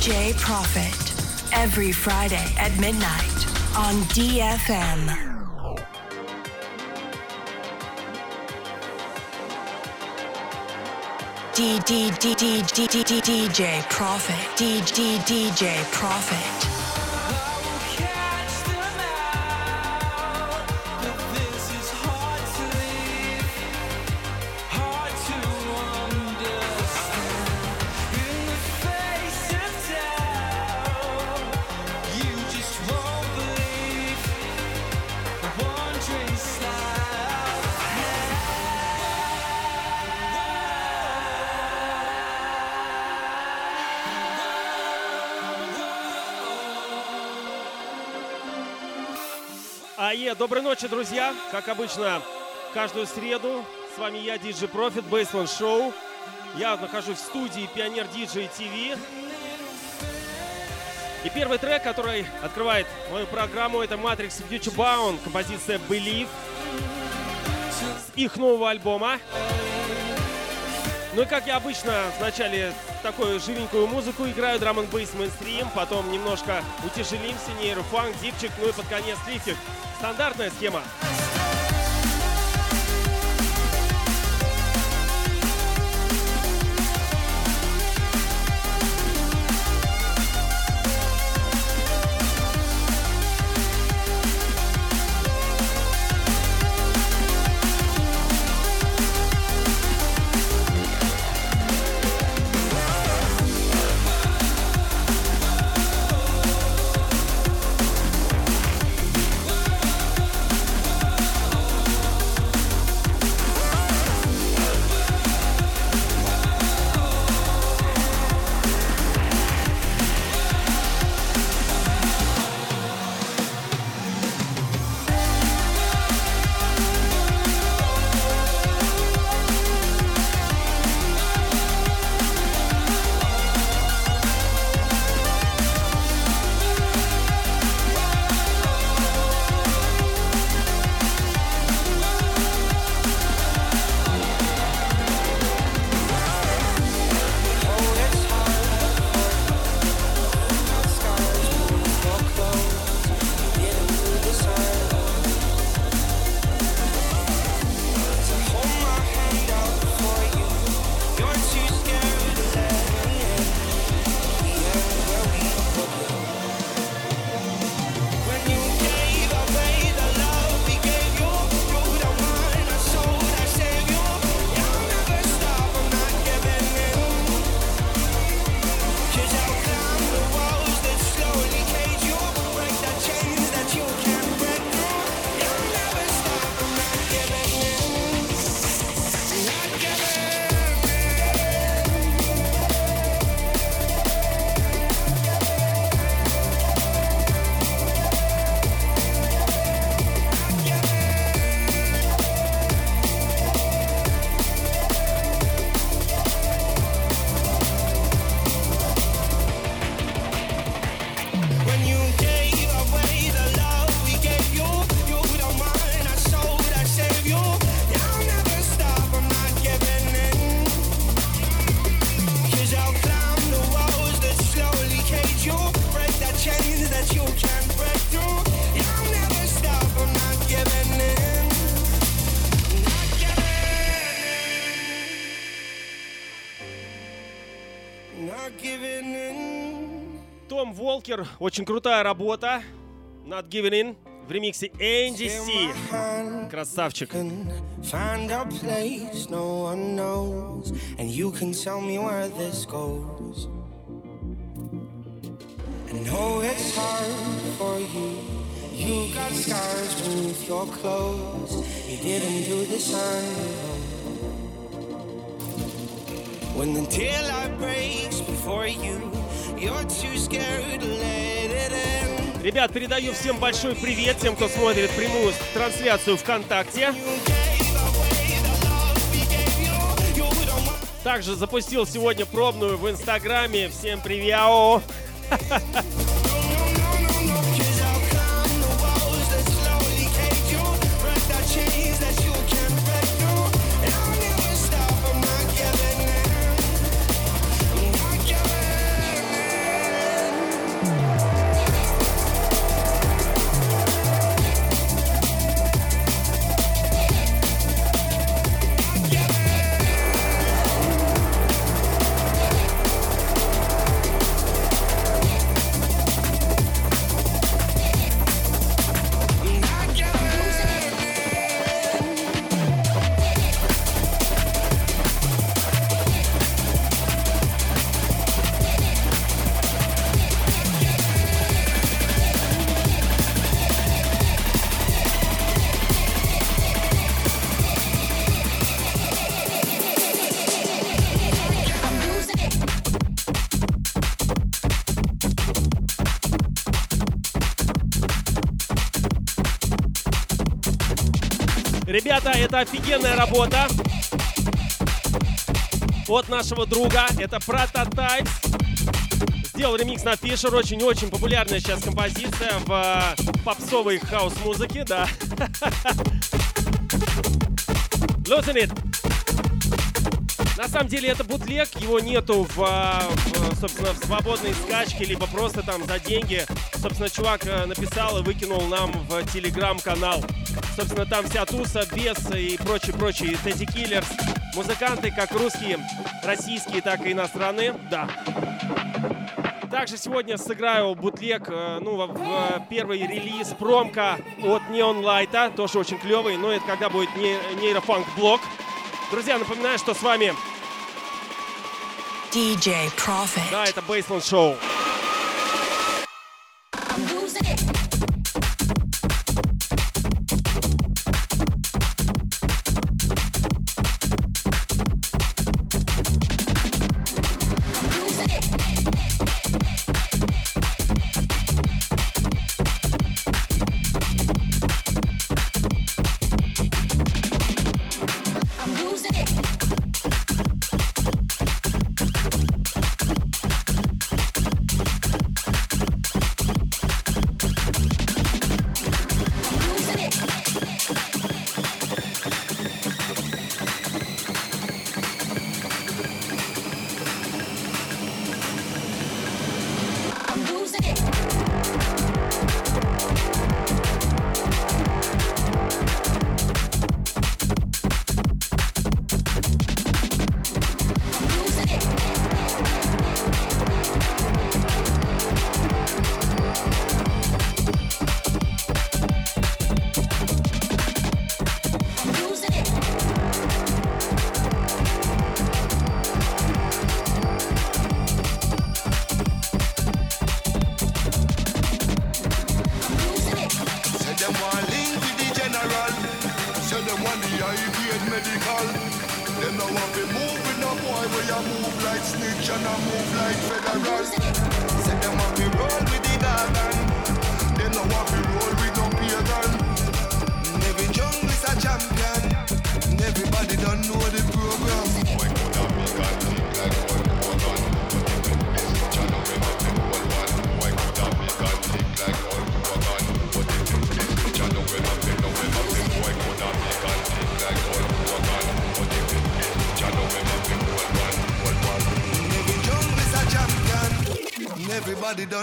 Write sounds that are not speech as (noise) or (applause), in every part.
DJ Profit every Friday at midnight on DFM. DJ Profit. DJ Profit. Доброй ночи, друзья! Как обычно, каждую среду с вами я, DJ Profit, Bassland Show. Я нахожусь в студии Pioneer DJ TV. И первый трек, который открывает мою программу, это Matrix Futurebound, композиция Believe с их нового альбома. Ну и как я обычно вначале такую живенькую музыку играю, драм н бейс мейнстрим, потом немножко утяжелимся, нейрофанк, дипчик, ну и под конец лифтик. Стандартная схема. in. Том Волкер, очень крутая работа. Not Giving In. в ремиксе Энди Си. Красавчик. Find a place no one knows, and you can tell me where this goes. I know it's hard for you. You got scars beneath your clothes. You didn't do this on your own. When the daylight breaks before you, Ребят, передаю всем большой привет, тем, кто смотрит прямую трансляцию ВКонтакте. Также запустил сегодня пробную в Инстаграме. Всем привет! (laughs) это офигенная работа от нашего друга. Это Prototype. Сделал ремикс на Fisher. Очень-очень популярная сейчас композиция в э, попсовой хаус-музыке, да. (laughs) Losing it. На самом деле это бутлег, его нету в, а, в, собственно, в свободной скачке, либо просто там за деньги. Собственно, чувак э, написал и выкинул нам в телеграм-канал. Собственно, там вся туса, бес и прочие-прочие Тедди Киллерс. Музыканты, как русские, российские, так и иностранные. Да. Также сегодня сыграю бутлег, э, ну, в, в первый релиз, промка от Neon Light, тоже очень клевый, но это когда будет не, нейрофанк-блок. Друзья, напоминаю, что с вами, DJ Profit. да, это Baseline Show.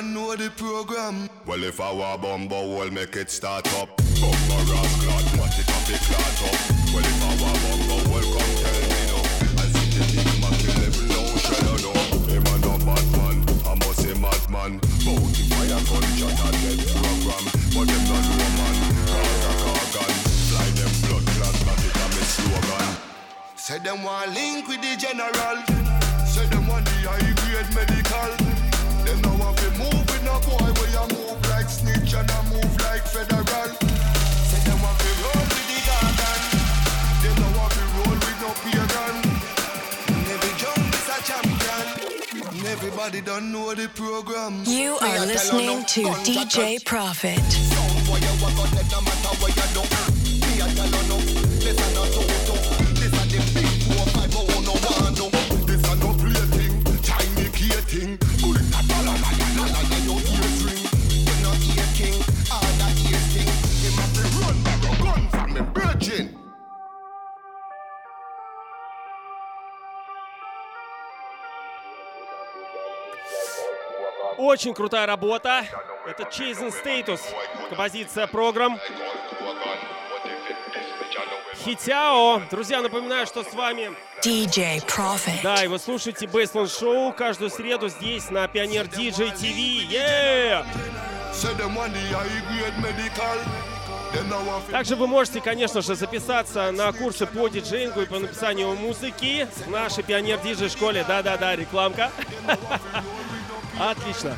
don't know the program. Well, if I were bumbo, we'll make it start up. Bumbo rock clot, what it off, it clot up. Well, if I were bumbo, well, come tell me no. I see the big man, the level low, shell no. Him a no bad man, I must say madman. Bounty fire gunshot and dead program. But them not know man, carga cargan. Fly them blood clot, not it a me slogan. Say them want link with the general. Say them want the high grade medical. Them no boy where you move like snitch and I move like federal. Say them roll with the them roll with no pagan. Every jump is a champion. Everybody don't know the program. You are listening to DJ Profit. очень крутая работа. Это Chasing Status, композиция программ. Хитяо. Друзья, напоминаю, что с вами... DJ Profit. Да, и вы слушаете Baseline Show каждую среду здесь на Пионер DJ TV. Также вы можете, конечно же, записаться на курсы по диджеингу и по написанию музыки в нашей Пионер Диджей школе. Да-да-да, рекламка. (laughs) Отлично.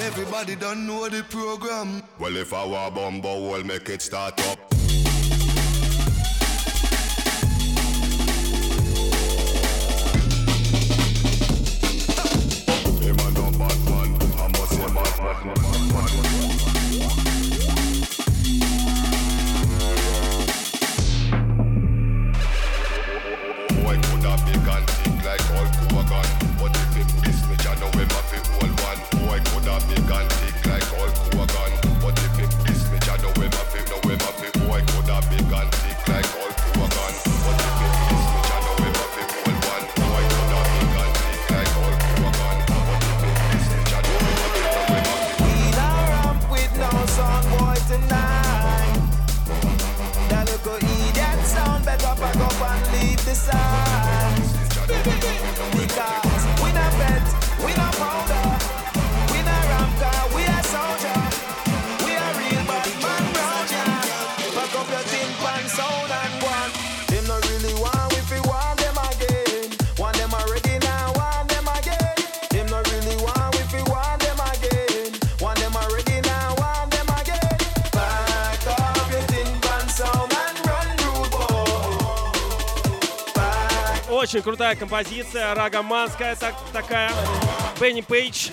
Everybody don't know the program. Well, if I were a bumble, we'll make it start up. крутая композиция, рагоманская так, такая, Бенни Пейдж.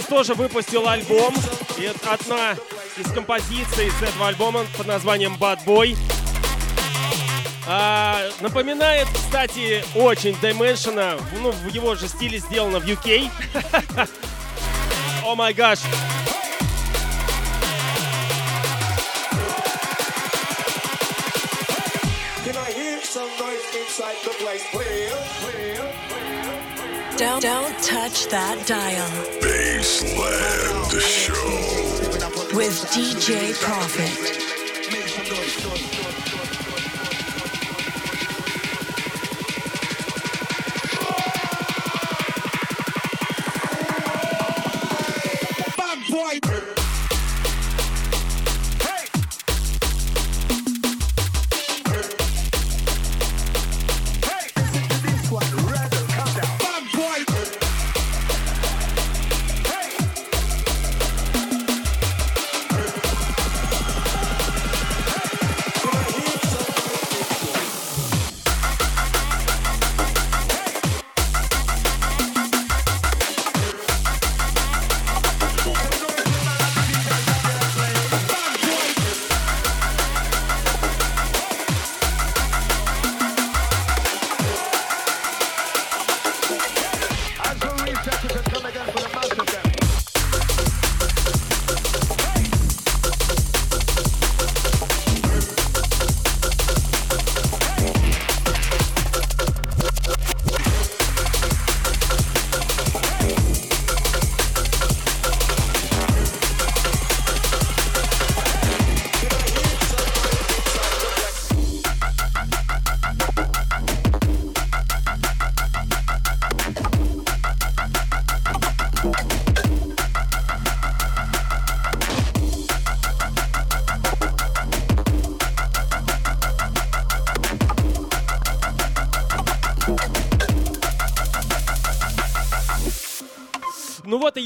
Крис тоже выпустил альбом. И одна из композиций с этого альбома под названием Bad Boy. А, напоминает, кстати, очень Dimension. Ну, в его же стиле сделано в UK. (laughs) О май гаш. Don't, don't touch that dial. Baseland Show. With DJ Profit.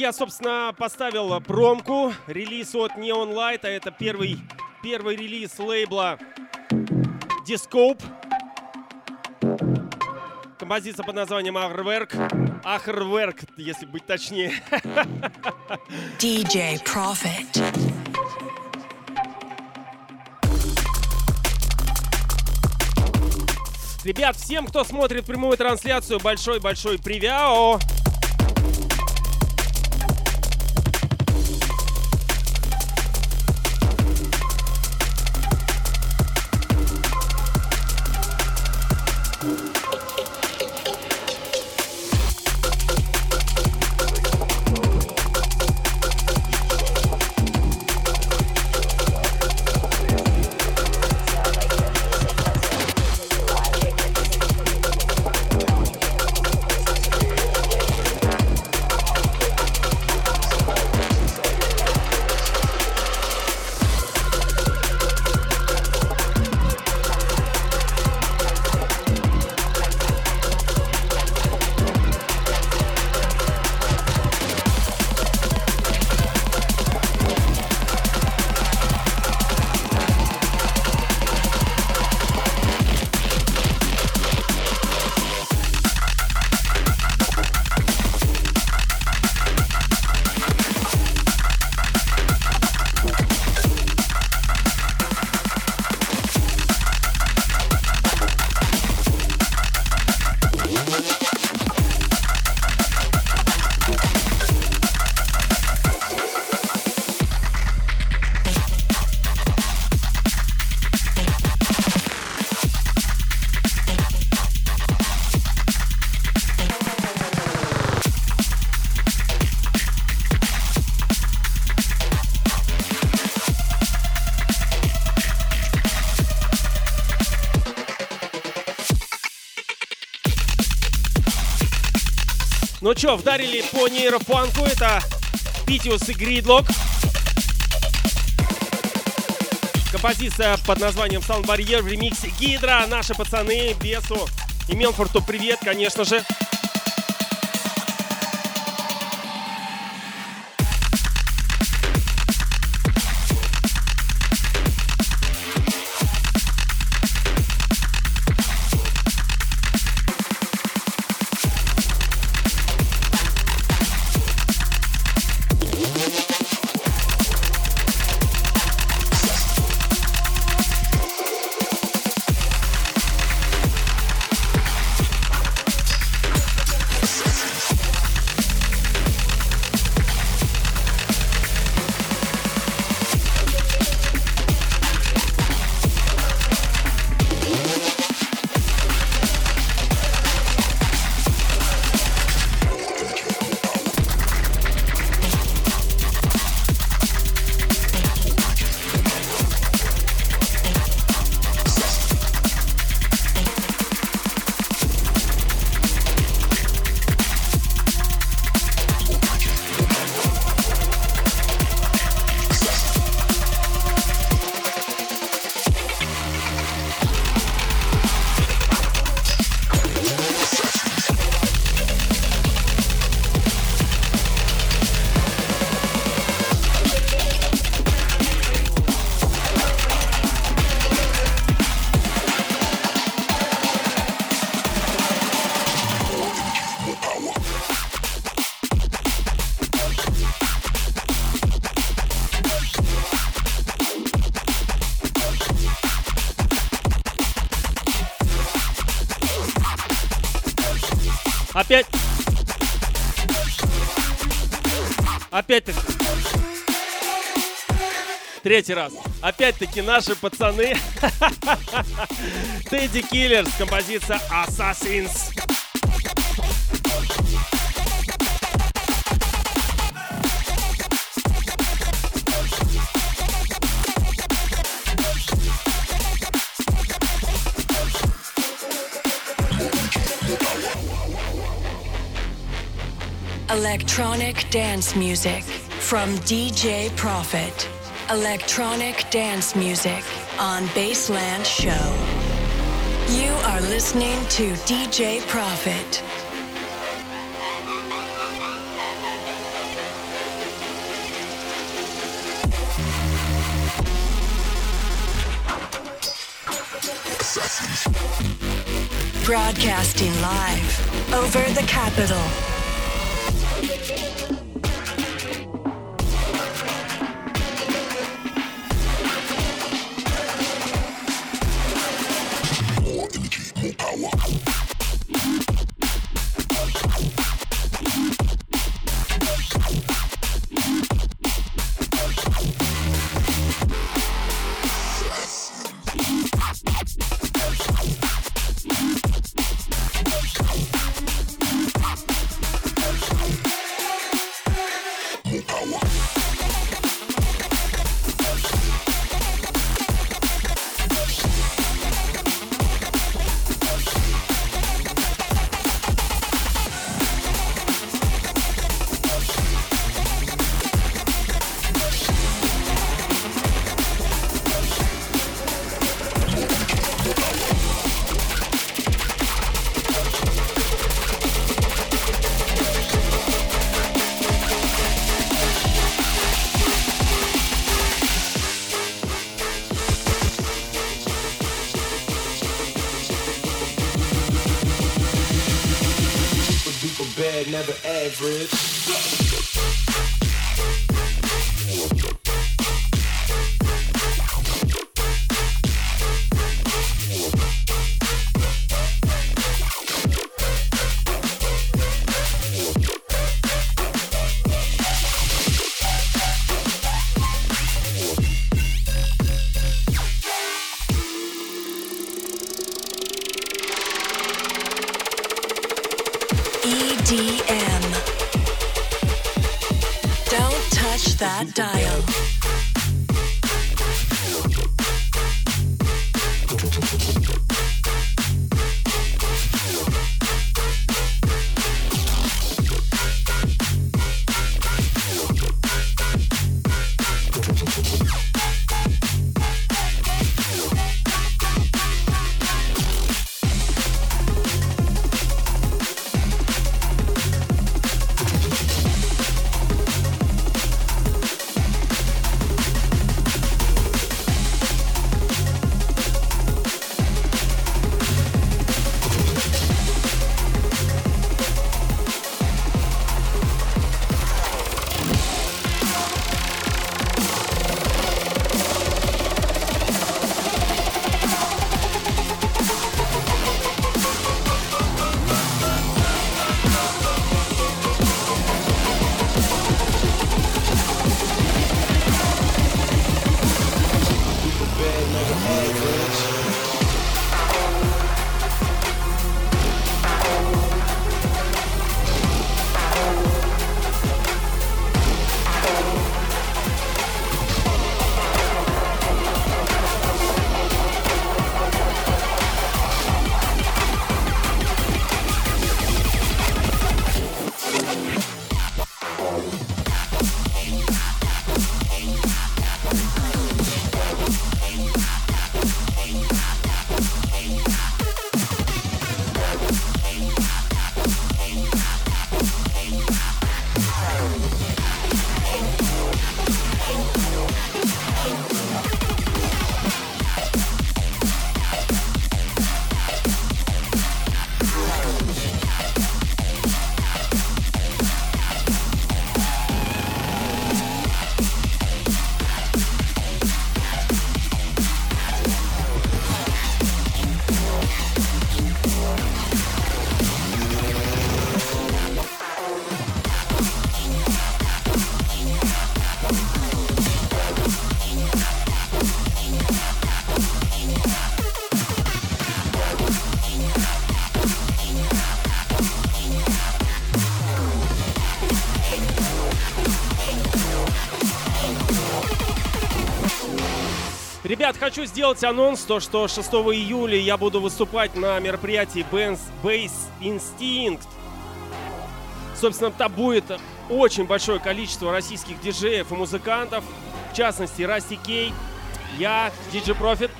Я, собственно, поставил промку. Релиз от Neon Light. А это первый, первый релиз лейбла Discope. Композиция под названием Ахрверк. Ахрверк, если быть точнее. (laughs) DJ Profit. Ребят, всем, кто смотрит прямую трансляцию, большой-большой привет! Ну что, вдарили по нейрофанку. Это Питиус и Гридлок. Композиция под названием Sound Barrier в ремиксе Гидра. Наши пацаны, Бесу и Мелфорту привет, конечно же. Третий раз. Опять-таки наши пацаны. (laughs) Тедди Киллерс, композиция Assassins. Electronic dance music from DJ Profit. Electronic dance music on Baseland Show. You are listening to DJ Profit. Broadcasting live over the capital. bridge. dial. Хочу сделать анонс, то что 6 июля я буду выступать на мероприятии Benz Bass Instinct. Собственно, там будет очень большое количество российских диджеев и музыкантов, в частности, Расти Кей, я, DJ Profit,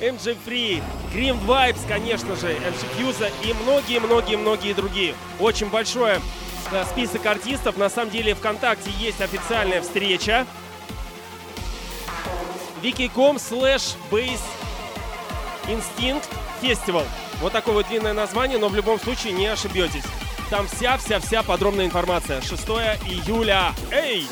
MG Free, Grim Vibes, конечно же, MC Fuse и многие-многие-многие другие. Очень большой э, список артистов. На самом деле ВКонтакте есть официальная встреча wiki.com slash base instinct festival. Вот такое вот длинное название, но в любом случае не ошибетесь. Там вся-вся-вся подробная информация. 6 июля. Эй!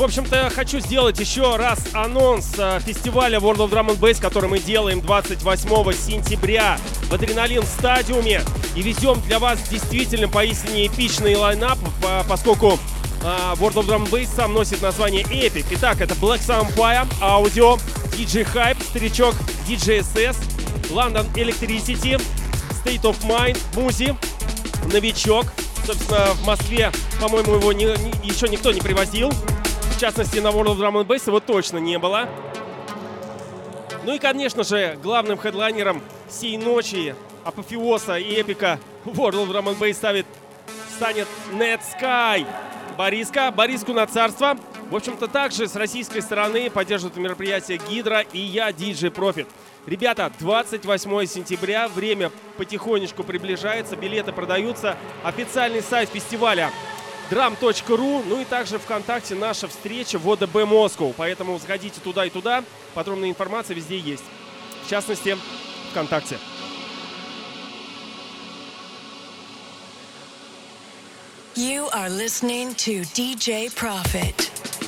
В общем-то, хочу сделать еще раз анонс э, фестиваля World of Drum and Bass, который мы делаем 28 сентября в Адреналин стадиуме. И везем для вас действительно поистине эпичный лайнап, поскольку э, World of Drum and Bass сам носит название Epic. Итак, это Black Empire, Audio, DJ Hype, Старичок, DJ SS, London Electricity, State of Mind, Музи, Новичок, собственно, в Москве, по-моему, его не, не, еще никто не привозил. Частности, на World of Drum and Bass его точно не было. Ну и, конечно же, главным хедлайнером сей ночи, апофеоза и эпика World of Drum and Bass ставит, станет Net Sky. Бориска, Бориску на царство. В общем-то, также с российской стороны поддерживают мероприятие Гидра и я, DJ Profit. Ребята, 28 сентября, время потихонечку приближается, билеты продаются. Официальный сайт фестиваля drum.ru, ну и также ВКонтакте наша встреча в ОДБ Москву. Поэтому сходите туда и туда, подробная информация везде есть. В частности, ВКонтакте. You are listening to DJ Profit.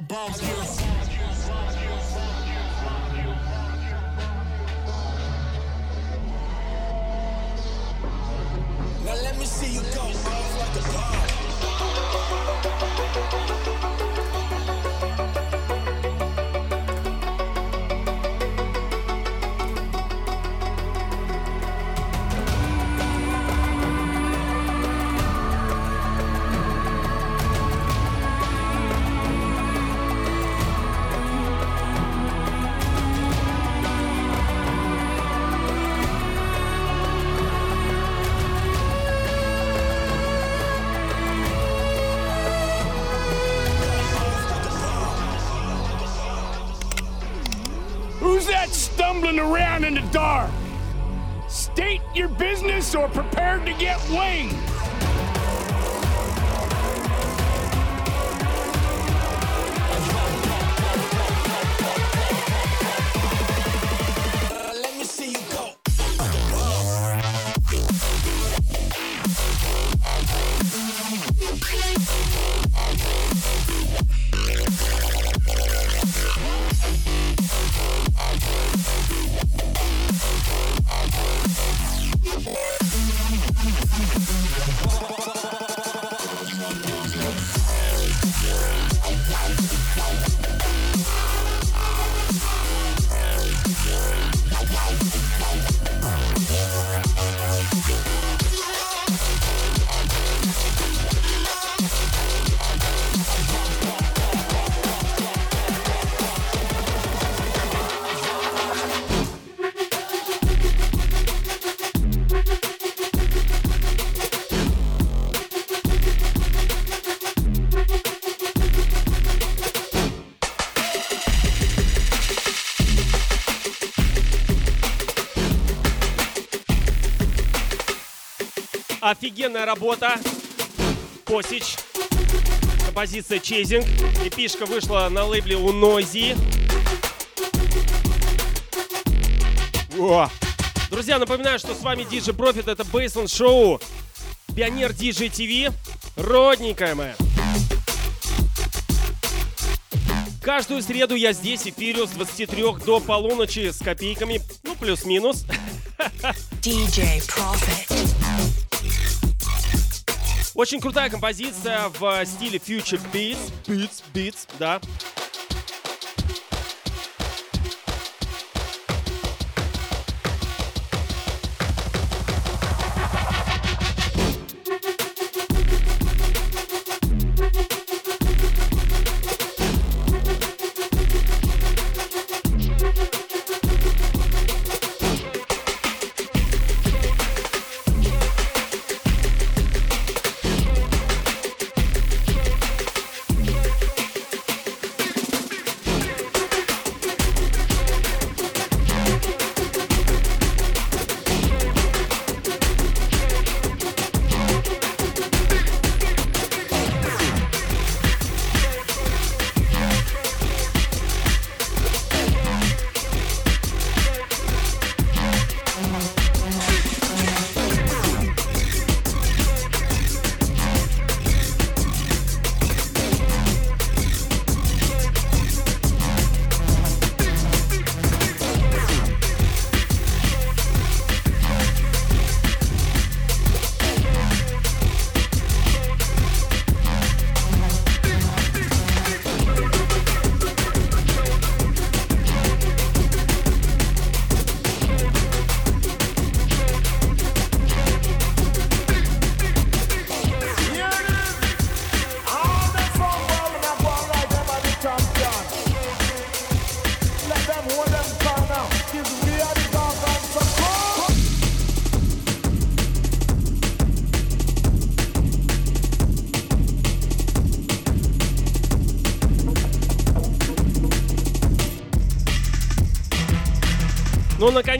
about. Business or prepared to get winged. Офигенная работа. Посич. Композиция Чейзинг. Эпишка вышла на лейбле у Noisy. О! Друзья, напоминаю, что с вами DJ Profit, это Бейсленд Шоу. Пионер DJ TV. Родненькая моя. Каждую среду я здесь эфирю с 23 до полуночи с копейками, ну плюс-минус. (laughs) DJ Profit. Очень крутая композиция в стиле Future Beats. Beats, Beats, да.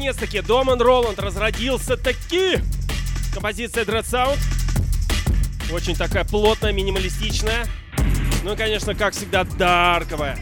Наконец-таки, Доман Роланд разродился таки. Композиция Dread Sound. Очень такая плотная, минималистичная. Ну и, конечно, как всегда, дарковая.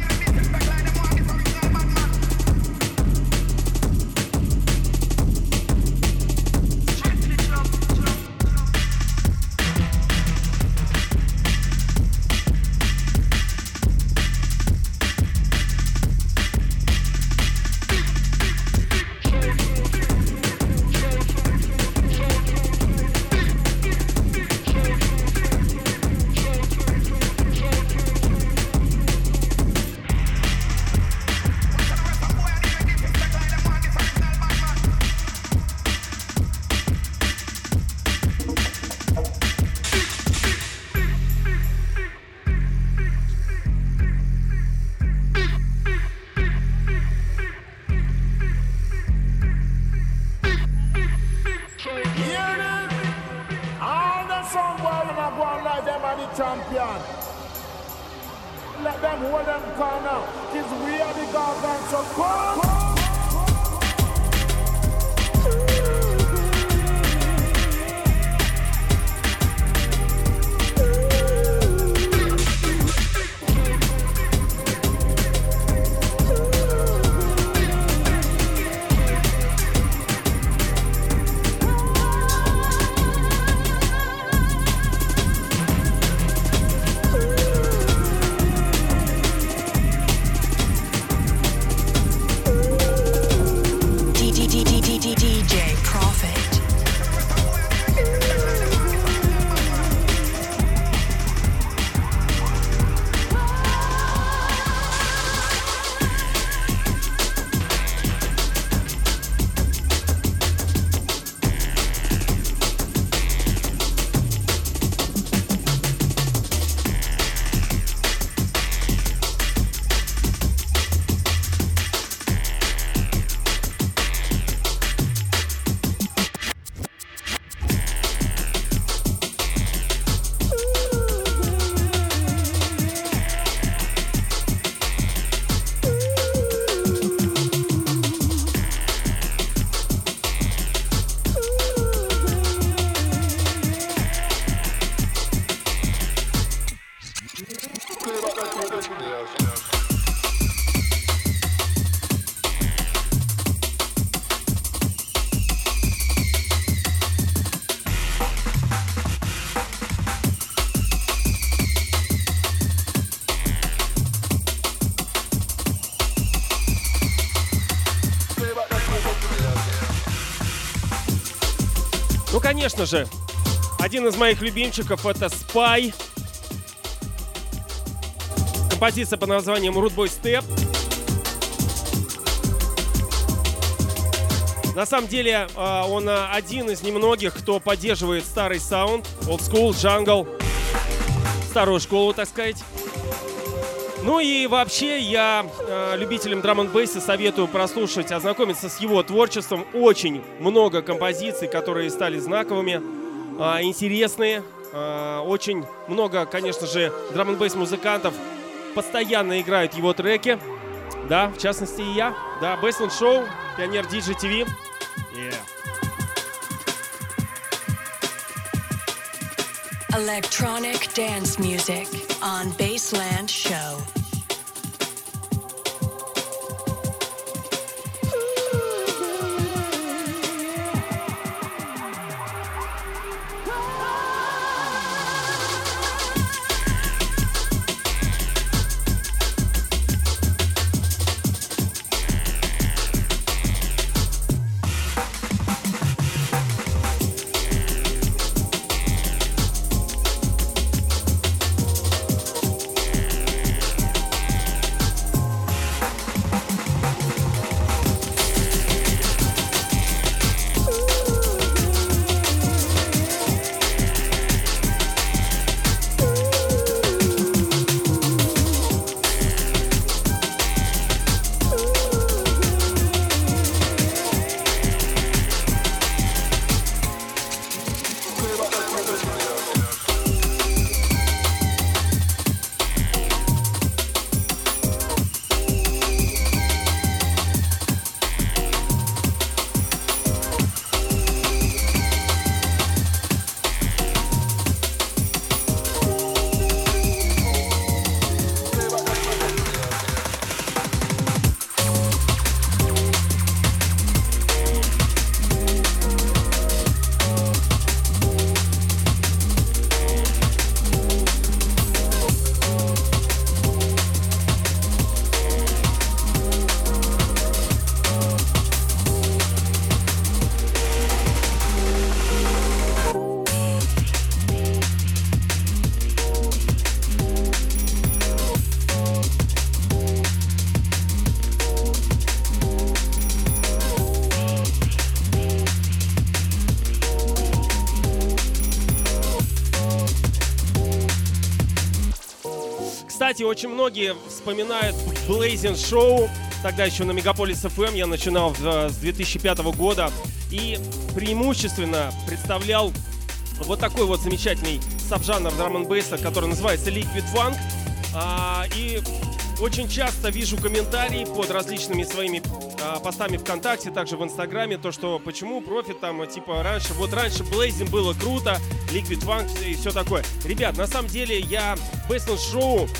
Конечно же, один из моих любимчиков это Spy. Композиция под названием Root Boy Step. На самом деле, э, он э, один из немногих, кто поддерживает старый саунд, old school, jungle, старую школу, так сказать. Ну и вообще я э, любителям драм н советую прослушать, ознакомиться с его творчеством. Очень много композиций, которые стали знаковыми, э, интересные. Э, очень много, конечно же, драм н музыкантов постоянно играют его треки. Да, в частности и я. Да, Бейсленд Шоу, Пионер Диджи ТВ. Yeah. Electronic dance music on Baseland Show. Кстати, очень многие вспоминают Blazing Show. Тогда еще на Мегаполис FM я начинал в- с 2005 года. И преимущественно представлял вот такой вот замечательный сабжанр драм бейса, который называется Liquid Funk. А, и очень часто вижу комментарии под различными своими а, постами ВКонтакте, также в Инстаграме, то, что почему профит там, типа, раньше, вот раньше Blazing было круто, Liquid Funk и все такое. Ребят, на самом деле я Baseline Show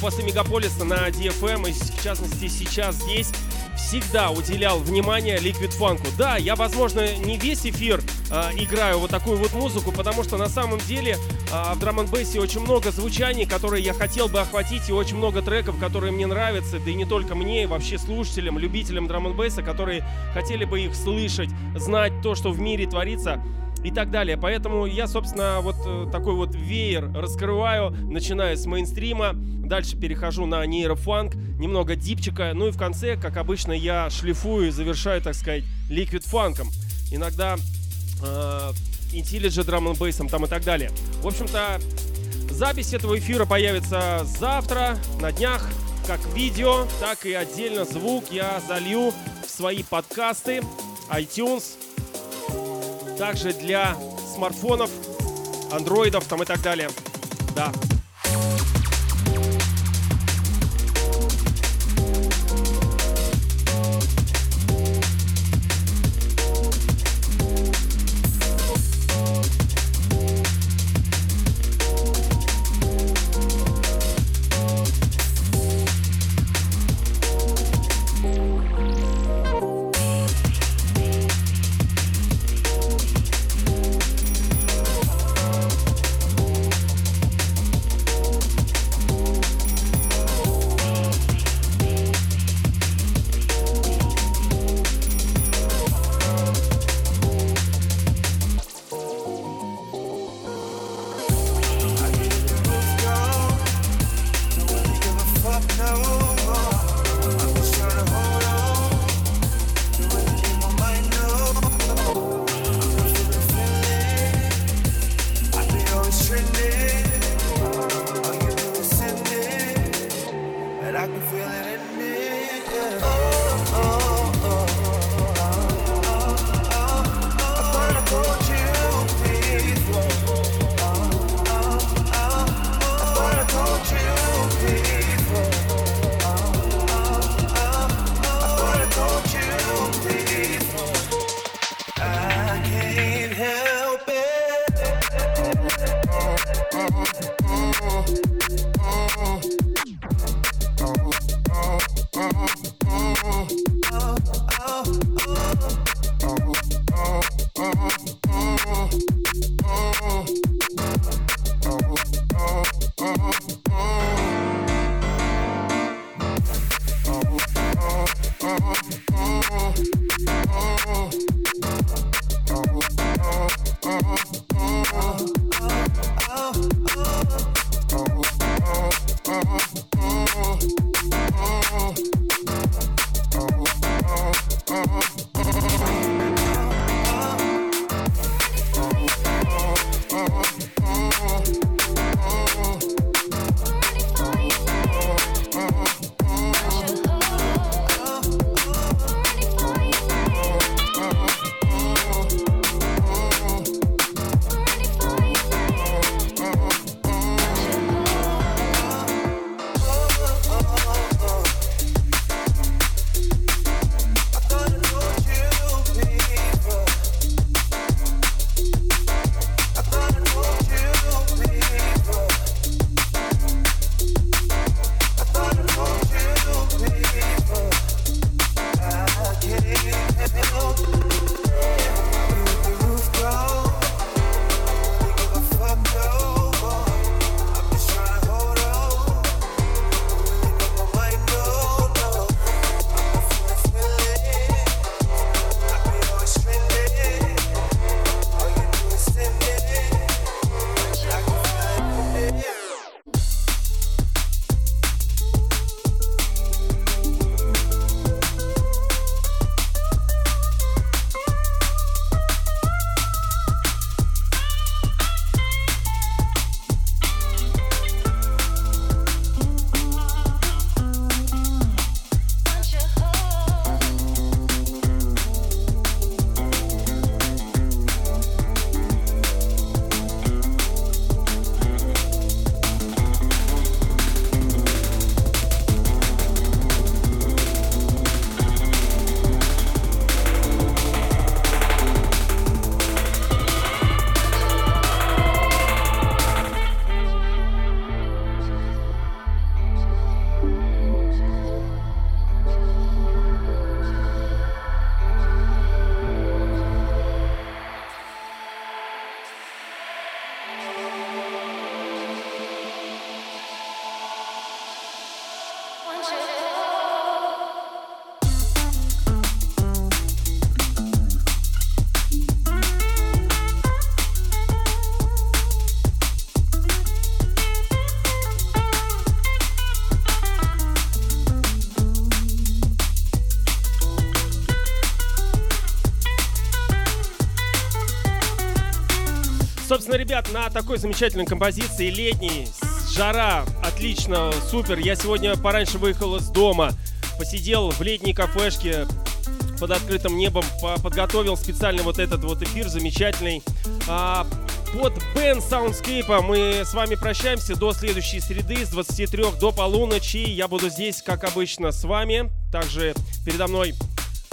после Мегаполиса на DFM и в частности сейчас здесь всегда уделял внимание Liquid Funk. Да, я, возможно, не весь эфир э, играю вот такую вот музыку, потому что на самом деле э, в драм н очень много звучаний, которые я хотел бы охватить, и очень много треков, которые мне нравятся, да и не только мне, и вообще слушателям, любителям драм н которые хотели бы их слышать, знать то, что в мире творится и так далее. Поэтому я, собственно, вот э, такой вот веер раскрываю, начиная с мейнстрима, дальше перехожу на нейрофанк, немного дипчика, ну и в конце, как обычно, я шлифую и завершаю, так сказать, ликвид фанком. Иногда Intelligent Drum Bass там и так далее. В общем-то, запись этого эфира появится завтра, на днях, как видео, так и отдельно звук я залью в свои подкасты, iTunes, также для смартфонов, андроидов там и так далее. Да. Собственно, ребят, на такой замечательной композиции летней, жара, отлично, супер. Я сегодня пораньше выехал из дома, посидел в летней кафешке под открытым небом, подготовил специально вот этот вот эфир замечательный. А, под Бен Soundscape мы с вами прощаемся до следующей среды с 23 до полуночи. Я буду здесь, как обычно, с вами. Также передо мной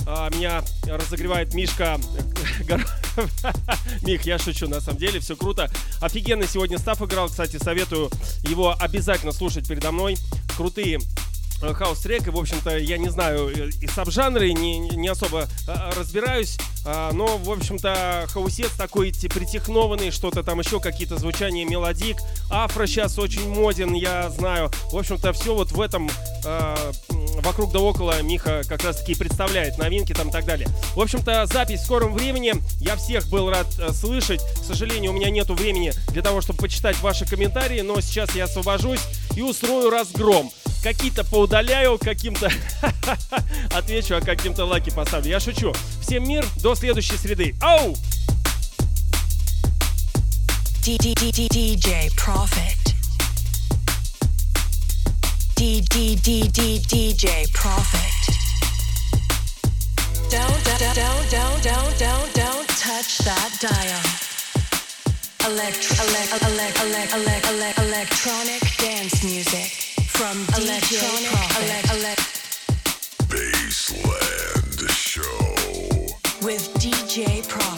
а, меня разогревает Мишка. (laughs) Мих, я шучу, на самом деле, все круто. Офигенно сегодня stuff играл, кстати, советую его обязательно слушать передо мной. Крутые Э, хаус-трек, и, в общем-то, я не знаю э, и саб-жанры, не, не особо а, разбираюсь, а, но, в общем-то, хаусец такой притехнованный, что-то там еще, какие-то звучания melodic, afro сейчас очень моден, я знаю, в общем-то, все вот в этом а, вокруг да около Миха как раз-таки представляет новинки там и так далее. В общем-то, запись в скором времени, я всех был рад слышать, к сожалению, у меня нету времени для того, чтобы почитать ваши комментарии, но сейчас я освобожусь и устрою разгром какие-то поудаляю, каким-то отвечу, а каким-то лаки поставлю. Я шучу. Всем мир, до следующей среды. Оу! DJ Profit. DJ Profit. Don't, don't, don't, don't, don't, don't, don't touch that dial. Elect, elect, elect, elect, elect, elect, electronic dance music. from DJ Electronic Baseland Show with DJ Pro.